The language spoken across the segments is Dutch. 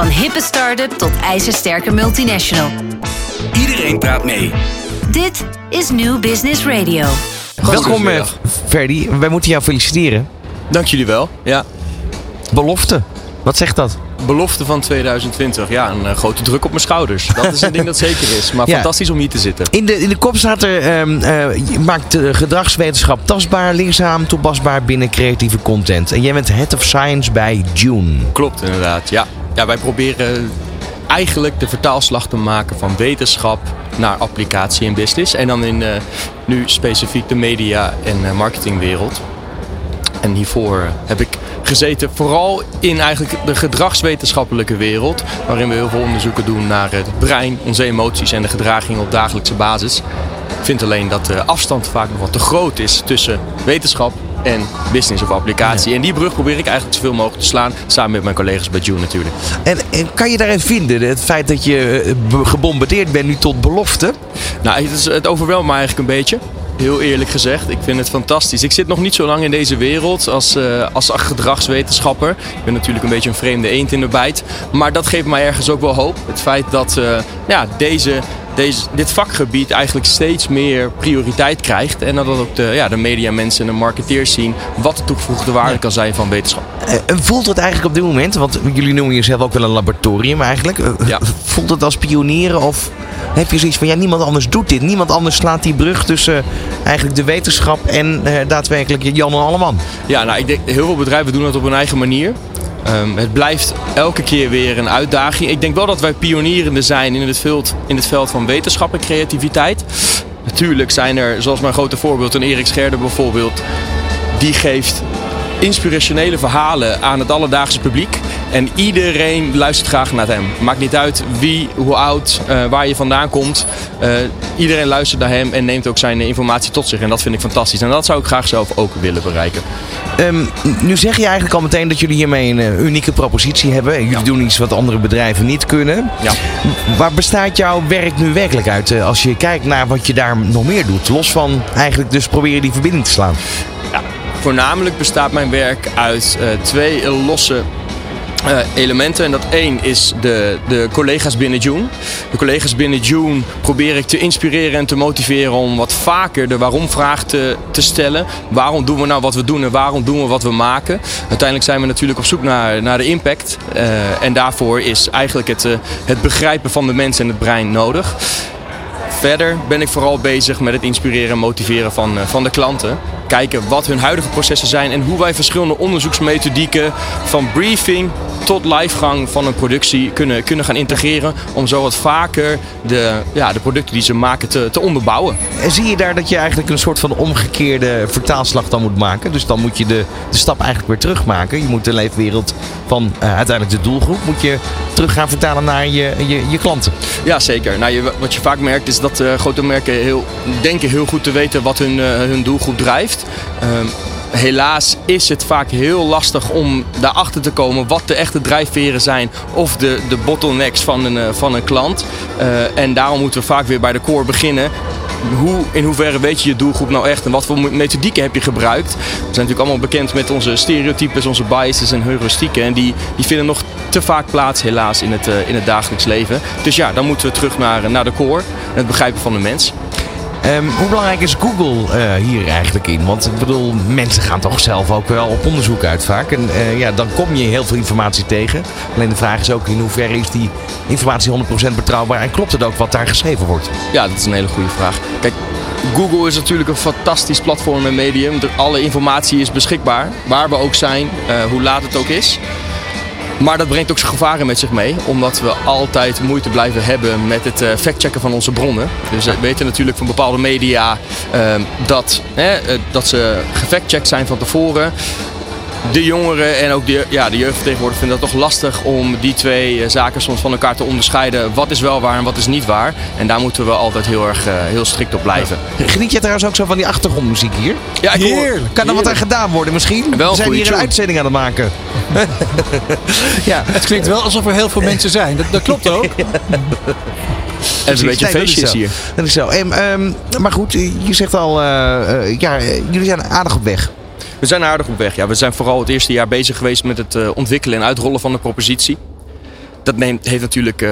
Van hippe start-up tot ijzersterke multinational. Iedereen praat mee. Dit is New Business Radio. Welkom, eh, Ferdy. Wij moeten jou feliciteren. Dank jullie wel. Ja. Belofte. Wat zegt dat? Belofte van 2020. Ja, een eh, grote druk op mijn schouders. Dat is een ding dat zeker is. Maar Ja. fantastisch om hier te zitten. In de, in de kop staat er, ehm, eh, je maakt eh, gedragswetenschap tastbaar, leerzaam, toepasbaar binnen creatieve content. En jij bent Head of Science bij June. Klopt inderdaad. Ja. Ja, wij proberen eigenlijk de vertaalslag te maken van wetenschap naar applicatie en business. En dan in eh, nu specifiek de media- en eh, marketingwereld. En hiervoor heb ik gezeten vooral in eigenlijk de gedragswetenschappelijke wereld. Waarin we heel veel onderzoeken doen naar het brein, onze emoties en de gedraging op dagelijkse basis. Ik vind alleen dat de afstand vaak nog wat te groot is tussen wetenschap en business of applicatie. En die brug probeer ik eigenlijk zoveel mogelijk te slaan. Samen met mijn collega's bij June natuurlijk. En, en kan je daarin vinden, het feit dat je eh, gebombardeerd bent nu tot belofte? Nou, het, is, het overweldigt me eigenlijk een beetje. Heel eerlijk gezegd, ik vind het fantastisch. Ik zit nog niet zo lang in deze wereld als, eh, als gedragswetenschapper. Ik ben natuurlijk een beetje een vreemde eend in de bijt. Maar dat geeft mij ergens ook wel hoop. Het feit dat eh, ja, deze, deze, dit vakgebied eigenlijk steeds meer prioriteit krijgt. En dat ook de, ja, de mediamensen en de marketeers zien wat de toegevoegde waarde kan zijn van wetenschap. Eh, En voelt het eigenlijk op dit moment, want jullie noemen jezelf ook wel een laboratorium eigenlijk. eh, Ja. Voelt het als pionieren of heb je zoiets van ja, niemand anders doet dit. Niemand anders slaat die brug tussen eigenlijk de wetenschap en eh, daadwerkelijk Jan en Alleman. Ja, nou, ik denk heel veel bedrijven doen het op hun eigen manier. Ehm, het blijft elke keer weer een uitdaging. Ik denk wel dat wij pionierende zijn in het veld, in het veld van wetenschap en creativiteit. Natuurlijk zijn er, zoals mijn grote voorbeeld, een Erik Scherder bijvoorbeeld, die geeft inspirationele verhalen aan het alledaagse publiek. En iedereen luistert graag naar hem. Maakt niet uit wie, hoe oud, eh, waar je vandaan komt. Eh, iedereen luistert naar hem en neemt ook zijn informatie tot zich. En dat vind ik fantastisch. En dat zou ik graag zelf ook willen bereiken. Ehm, nu zeg je eigenlijk al meteen dat jullie hiermee een eh, unieke propositie hebben. En jullie Ja. doen iets wat andere bedrijven niet kunnen. Ja. Waar bestaat jouw werk nu werkelijk uit? Als je kijkt naar wat je daar nog meer doet. Los van eigenlijk dus proberen die verbinding te slaan. Voornamelijk bestaat mijn werk uit twee losse eh, elementen. En dat één is de, de collega's binnen June. De collega's binnen June probeer ik te inspireren en te motiveren om wat vaker de waarom-vraag te, te stellen. Waarom doen we nou wat we doen en waarom doen we wat we maken? Uiteindelijk zijn we natuurlijk op zoek naar, naar de impact. Eh, en daarvoor is eigenlijk het, eh, het begrijpen van de mens en het brein nodig. Verder ben ik vooral bezig met het inspireren en motiveren van, van de klanten. Kijken wat hun huidige processen zijn en hoe wij verschillende onderzoeksmethodieken van briefing tot livegang van een productie kunnen, kunnen gaan integreren. Om zo wat vaker de, ja, de producten die ze maken te, te onderbouwen. En zie je daar dat je eigenlijk een soort van omgekeerde vertaalslag dan moet maken? Dus dan moet je de, de stap eigenlijk weer terugmaken. Je moet de leefwereld van eh, uiteindelijk de doelgroep moet je terug gaan vertalen naar je, je, je klanten. Ja, zeker. Nou, je, wat je vaak merkt is dat eh, grote merken heel, denken heel goed te weten wat hun, eh, hun doelgroep drijft. Ehm, helaas is het vaak heel lastig om daarachter te komen wat de echte drijfveren zijn of de, de bottlenecks van een, eh, van een klant. Eh, en daarom moeten we vaak weer bij de core beginnen. Hoe, in hoeverre weet je je doelgroep nou echt en wat voor methodieken heb je gebruikt? We zijn natuurlijk allemaal bekend met onze stereotypes, onze biases en heuristieken. En die, die vinden nog te vaak plaats helaas in het, eh, in het dagelijks leven. Dus ja, dan moeten we terug naar, naar de core en het begrijpen van de mens. Ehm, hoe belangrijk is Google eh, hier eigenlijk in? Want ik bedoel, mensen gaan toch zelf ook wel op onderzoek uit vaak. En eh, ja, dan kom je heel veel informatie tegen. Alleen de vraag is ook in hoeverre is die informatie 100% betrouwbaar en klopt het ook wat daar geschreven wordt? Ja, dat is een hele goede vraag. Kijk, Google is natuurlijk een fantastisch platform en medium. Alle informatie is beschikbaar, waar we ook zijn, eh, hoe laat het ook is. Maar dat brengt ook zijn gevaren met zich mee, omdat we altijd moeite blijven hebben met het eh, factchecken van onze bronnen. Dus we weten natuurlijk van bepaalde media eh, dat, hè, eh, dat ze gefactcheckt zijn van tevoren. De jongeren en ook de, ja, de jeugd tegenwoordig vinden dat toch lastig om die twee eh, zaken soms van elkaar te onderscheiden. Wat is wel waar en wat is niet waar. En daar moeten we altijd heel erg eh, heel strikt op blijven. Geniet je trouwens ook zo van die achtergrondmuziek hier? Ja, ik hoor- Heerlijk. Kan er wat aan gedaan worden misschien? Wel We zijn hier een uitzending aan het maken. ja, Het klinkt wel alsof er heel veel mensen zijn. Dat, dat klopt ook. Het is een beetje een Nee, dat is feestje is zo. hier. Dat is zo. Ehm, ehm, maar goed, je zegt al, eh, eh, ja, jullie zijn aardig op weg. We zijn aardig op weg. Ja, we zijn vooral het eerste jaar bezig geweest met het eh, ontwikkelen en uitrollen van de propositie. Dat neemt, heeft natuurlijk, eh,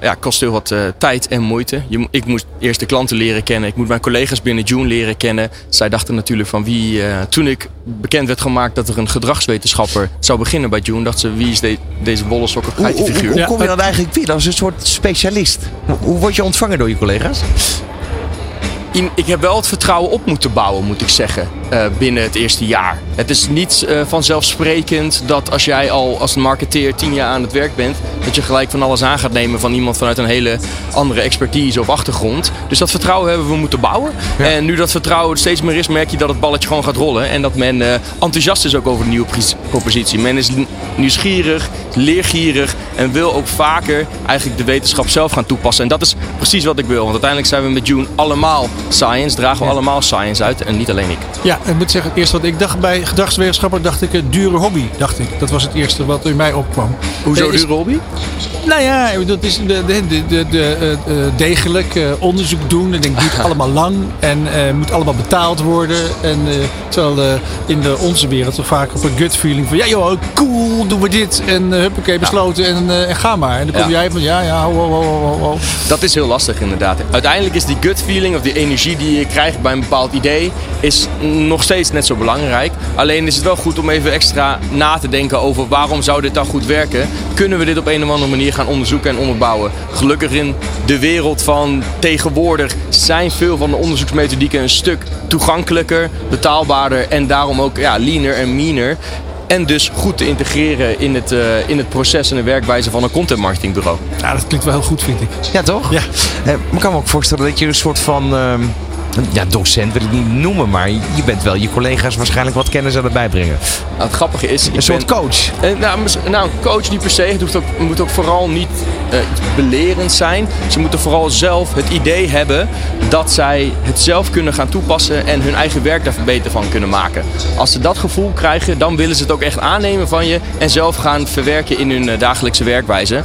ja, kost heel wat eh, tijd en moeite. Je, ik moest eerst de klanten leren kennen. Ik moet mijn collega's binnen June leren kennen. Zij dachten natuurlijk van wie... eh, toen ik bekend werd gemaakt dat er een gedragswetenschapper zou beginnen bij June... dachten ze, wie is de- deze bolle sokken Hoe, hoe, hoe, figuur? hoe kom je dan eigenlijk binnen als een soort specialist? Hoe, hoe word je ontvangen door je collega's? In- ik heb wel het vertrouwen op moeten bouwen, moet ik zeggen, eh, binnen het eerste jaar. Het is niet eh, vanzelfsprekend dat als jij al als marketeer tien jaar aan het werk bent, dat je gelijk van alles aan gaat nemen van iemand vanuit een hele andere expertise of achtergrond. Dus dat vertrouwen hebben we moeten bouwen. En nu dat vertrouwen er steeds meer is, merk je dat het balletje gewoon gaat rollen. En dat men eh, enthousiast is ook over de nieuwe propositie. Men is nieuwsgierig, leergierig en wil ook vaker eigenlijk de wetenschap zelf gaan toepassen. En dat is precies wat ik wil. Want uiteindelijk zijn we met June allemaal science, dragen we allemaal science uit en niet alleen ik. Ja, ik moet zeggen, het eerste wat ik dacht bij gedragswetenschapper, dacht ik, een dure hobby, dacht ik. Dat was het eerste wat in mij opkwam. Hoezo is- dure hobby? Nou ja, het is de, de, de, de, eh, eh, degelijk eh, onderzoek doen. En ik denk, het duurt allemaal lang en eh, moet allemaal betaald worden. En terwijl in de, onze wereld toch vaak op een gut feeling van, ja joh, cool, doen we dit. En uh, huppakee, besloten en, en ga maar. En dan kom Ja. jij van, ja, ja, ho, ho, ho, ho. Dat is heel lastig inderdaad. Uiteindelijk is die gut feeling of die energie die je krijgt bij een bepaald idee is nog steeds net zo belangrijk. Alleen is het wel goed om even extra na te denken over waarom zou dit dan goed werken. Kunnen we dit op een of andere manier gaan onderzoeken en onderbouwen? Gelukkig in de wereld van tegenwoordig zijn veel van de onderzoeksmethodieken een stuk toegankelijker, betaalbaarder en daarom ook ja, leaner en meaner. En dus goed te integreren in het, eh, in het proces en de werkwijze van een content marketingbureau. Ja, dat klinkt wel heel goed, vind ik. Ja, toch? Ja. Eh, maar ik kan me ook voorstellen dat je een soort van... ehm, ja, docent wil ik niet noemen, maar je bent wel je collega's waarschijnlijk wat kennis aan het bijbrengen. Nou, het grappige is... Een soort ben- coach. Eh, nou, nou, een coach niet per se. Het hoeft ook, moet ook vooral niet eh, belerend zijn. Ze moeten vooral zelf het idee hebben dat zij het zelf kunnen gaan toepassen en hun eigen werk daar beter van kunnen maken. Als ze dat gevoel krijgen, dan willen ze het ook echt aannemen van je en zelf gaan verwerken in hun eh, dagelijkse werkwijze.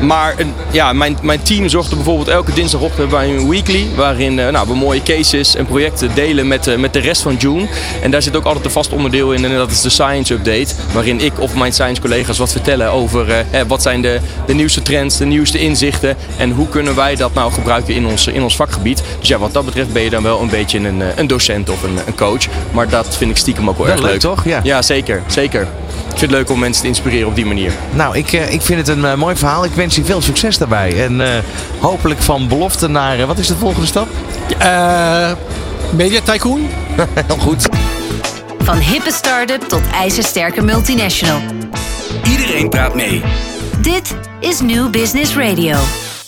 Maar eh, ja, mijn, mijn team zorgt er bijvoorbeeld elke dinsdagochtend bij een weekly, waarin eh, nou, we mooie cases en projecten delen met, eh, met de rest van June. En daar zit ook altijd een vast onderdeel in en dat is de Science Update, waarin ik of mijn science collega's wat vertellen over eh, wat zijn de, de nieuwste trends, de nieuwste inzichten en hoe kunnen wij dat nou gebruiken in ons, in ons vakgebied. Dus ja, wat dat betreft ben je dan wel een beetje een, eh, een docent of een, een coach. Maar dat vind ik stiekem ook wel, Wel erg leuk, leuk. toch? Ja. ja, zeker, zeker. Ik vind het leuk om mensen te inspireren op die manier. Nou, ik, eh, ik vind het een eh, mooi verhaal. Ik wens je veel succes daarbij. En eh, hopelijk van belofte naar... wat is de volgende stap? Eh Media Tycoon? Heel goed. Van hippe start-up tot ijzersterke multinational. Iedereen praat mee. Dit is New Business Radio.